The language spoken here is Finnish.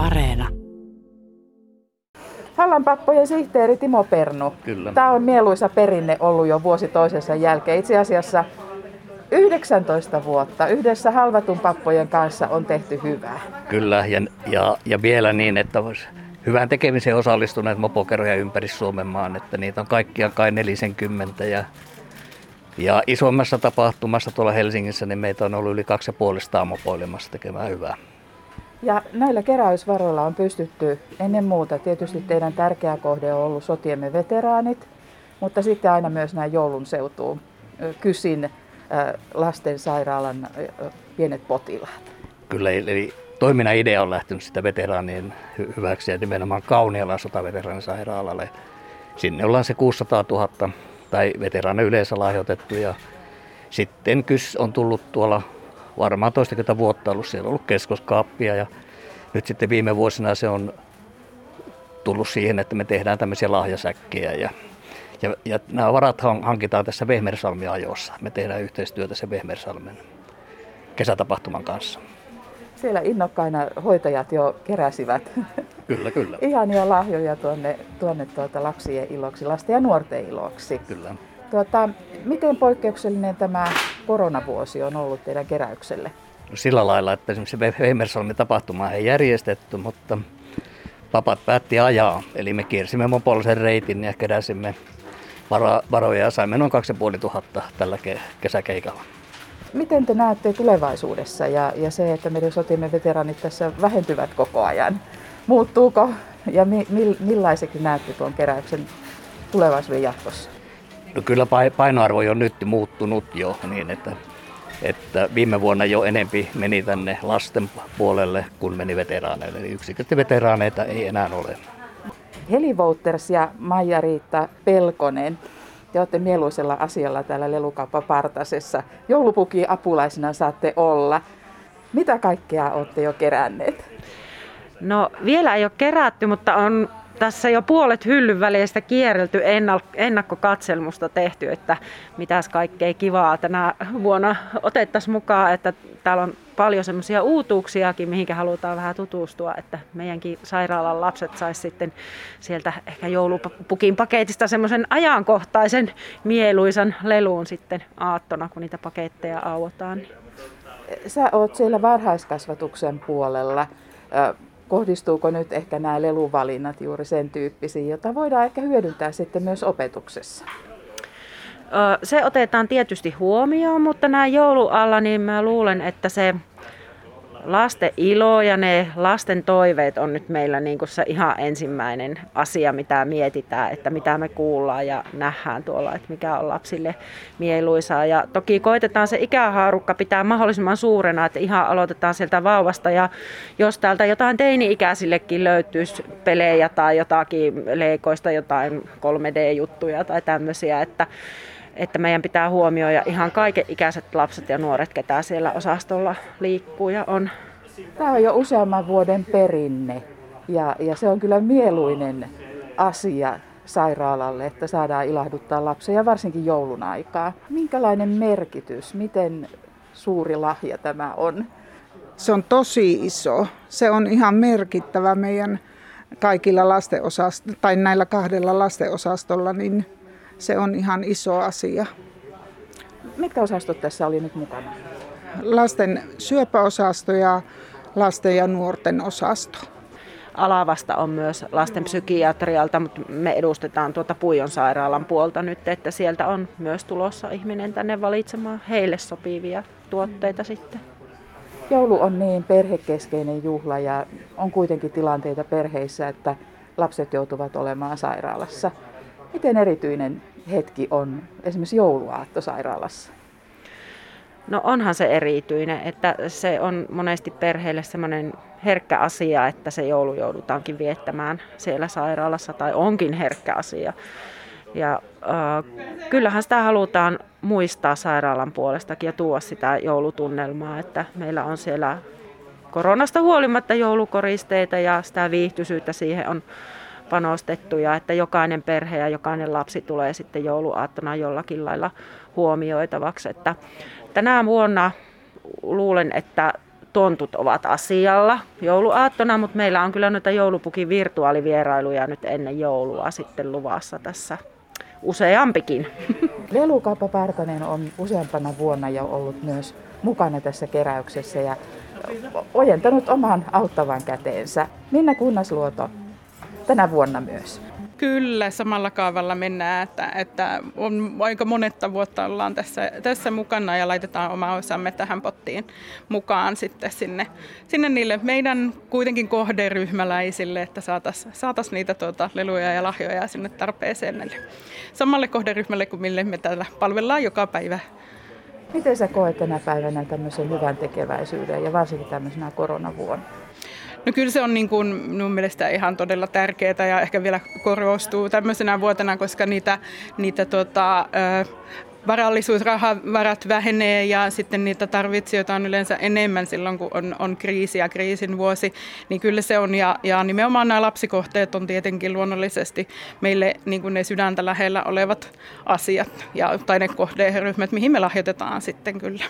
Areena. Hallanpappojen sihteeri Timo Pernu. Kyllä. Tämä on mieluisa perinne ollut jo vuosi toisensa jälkeen. Itse asiassa 19 vuotta yhdessä halvatun pappojen kanssa on tehty hyvää. Kyllä, ja, ja, ja vielä niin, että hyvään tekemiseen osallistuneet mopokeroja ympäri Suomen maan, että niitä on kaikkia kai 40 ja, ja isommassa tapahtumassa tuolla Helsingissä, niin meitä on ollut yli 250 mopoilemassa tekemään hyvää. Ja näillä keräysvaroilla on pystytty ennen muuta, tietysti teidän tärkeä kohde on ollut sotiemme veteraanit, mutta sitten aina myös nämä joulun seutuun kysin lastensairaalan pienet potilaat. Kyllä, eli toiminnan idea on lähtenyt sitä veteraanien hy- hyväksi ja nimenomaan Kaunialan sotaveteraanisairaalalle. Sinne ollaan se 600 000 tai veteraaneja yleensä lahjoitettu ja sitten KYS on tullut tuolla varmaan toistakymmentä vuotta ollut, siellä on ollut keskoskaappia ja nyt sitten viime vuosina se on tullut siihen, että me tehdään tämmöisiä lahjasäkkejä ja, ja, ja nämä varat han- hankitaan tässä Vehmersalmin ajossa. Me tehdään yhteistyötä sen Vehmersalmen kesätapahtuman kanssa. Siellä innokkaina hoitajat jo keräsivät Kyllä, kyllä. ihania lahjoja tuonne, tuonne tuota lapsien iloksi, lasten ja nuorten iloksi. Kyllä. Tuota, miten poikkeuksellinen tämä koronavuosi on ollut teidän keräykselle? No sillä lailla, että esimerkiksi se Vehmersalmin tapahtuma ei järjestetty, mutta papat päätti ajaa. Eli me kiersimme mopollisen reitin ja keräsimme varo- varoja ja saimme noin 2500 tällä ke- kesäkeikalla. Miten te näette tulevaisuudessa ja, ja se, että meidän sotiemme veteraanit tässä vähentyvät koko ajan? Muuttuuko ja mi, mi, millaiseksi näette tuon keräyksen tulevaisuuden jatkossa? No kyllä pai- painoarvo on nyt muuttunut jo niin, että, että viime vuonna jo enempi meni tänne lasten puolelle kuin meni veteraaneille. Eli veteraaneita ei enää ole. Heli Wouters ja Maija-Riitta Pelkonen, te olette mieluisella asialla täällä Lelukauppa Partasessa. Joulupuki apulaisena saatte olla. Mitä kaikkea olette jo keränneet? No vielä ei ole kerätty, mutta on tässä jo puolet hyllyn välistä kierrelty ennakkokatselmusta tehty, että mitäs kaikkea kivaa tänä vuonna otettaisiin mukaan, että täällä on paljon semmoisia uutuuksiakin, mihinkä halutaan vähän tutustua, että meidänkin sairaalan lapset sais sitten sieltä ehkä joulupukin paketista semmoisen ajankohtaisen mieluisan leluun sitten aattona, kun niitä paketteja auotaan. Sä oot siellä varhaiskasvatuksen puolella. Kohdistuuko nyt ehkä nämä leluvalinnat juuri sen tyyppisiin, jota voidaan ehkä hyödyntää sitten myös opetuksessa? Se otetaan tietysti huomioon, mutta nämä joulualla, niin mä luulen, että se lasten ilo ja ne lasten toiveet on nyt meillä niin kuin se ihan ensimmäinen asia, mitä mietitään, että mitä me kuullaan ja nähdään tuolla, että mikä on lapsille mieluisaa. Ja toki koitetaan se ikähaarukka pitää mahdollisimman suurena, että ihan aloitetaan sieltä vauvasta ja jos täältä jotain teini-ikäisillekin löytyisi pelejä tai jotakin leikoista, jotain 3D-juttuja tai tämmöisiä, että että meidän pitää huomioida ihan kaiken ikäiset lapset ja nuoret, ketä siellä osastolla liikkuu ja on. Tämä on jo useamman vuoden perinne ja, ja se on kyllä mieluinen asia sairaalalle, että saadaan ilahduttaa lapsia varsinkin joulun aikaa. Minkälainen merkitys, miten suuri lahja tämä on? Se on tosi iso. Se on ihan merkittävä meidän kaikilla lastenosastolla, tai näillä kahdella lastenosastolla, niin se on ihan iso asia. Mitkä osastot tässä oli nyt mukana? Lasten syöpäosasto ja lasten ja nuorten osasto. Alavasta on myös lasten psykiatrialta, mutta me edustetaan tuota Puijon sairaalan puolta nyt, että sieltä on myös tulossa ihminen tänne valitsemaan heille sopivia tuotteita sitten. Joulu on niin perhekeskeinen juhla ja on kuitenkin tilanteita perheissä, että lapset joutuvat olemaan sairaalassa. Miten erityinen hetki on esimerkiksi jouluaatto sairaalassa? No onhan se erityinen, että se on monesti perheelle semmoinen herkkä asia, että se joulu joudutaankin viettämään siellä sairaalassa tai onkin herkkä asia. Ja äh, kyllähän sitä halutaan muistaa sairaalan puolestakin ja tuoda sitä joulutunnelmaa, että meillä on siellä koronasta huolimatta joulukoristeita ja sitä viihtyisyyttä siihen on panostettu ja että jokainen perhe ja jokainen lapsi tulee sitten jouluaattona jollakin lailla huomioitavaksi. Että tänä vuonna luulen, että tontut ovat asialla jouluaattona, mutta meillä on kyllä noita joulupukin virtuaalivierailuja nyt ennen joulua sitten luvassa tässä useampikin. Lelukauppa Partanen on useampana vuonna jo ollut myös mukana tässä keräyksessä ja ojentanut oman auttavan käteensä. Minna Kunnasluoto tänä vuonna myös. Kyllä, samalla kaavalla mennään, että, että on aika monetta vuotta ollaan tässä, tässä mukana ja laitetaan oma osamme tähän pottiin mukaan sitten sinne, sinne niille meidän kuitenkin kohderyhmäläisille, että saataisiin saatais niitä tuota, leluja ja lahjoja sinne tarpeeseen samalle kohderyhmälle kuin mille me täällä palvellaan joka päivä. Miten sä koet tänä päivänä tämmöisen hyvän tekeväisyyden ja varsinkin tämmöisenä koronavuonna? No kyllä se on niin kuin minun mielestä ihan todella tärkeää ja ehkä vielä korostuu tämmöisenä vuotena, koska niitä, niitä tota, varallisuusrahavarat vähenee ja sitten niitä tarvitsijoita on yleensä enemmän silloin, kun on, on kriisi ja kriisin vuosi, niin kyllä se on. Ja, ja nimenomaan nämä lapsikohteet on tietenkin luonnollisesti meille niin kuin ne sydäntä lähellä olevat asiat ja, tai ne kohderyhmät, mihin me lahjoitetaan sitten kyllä.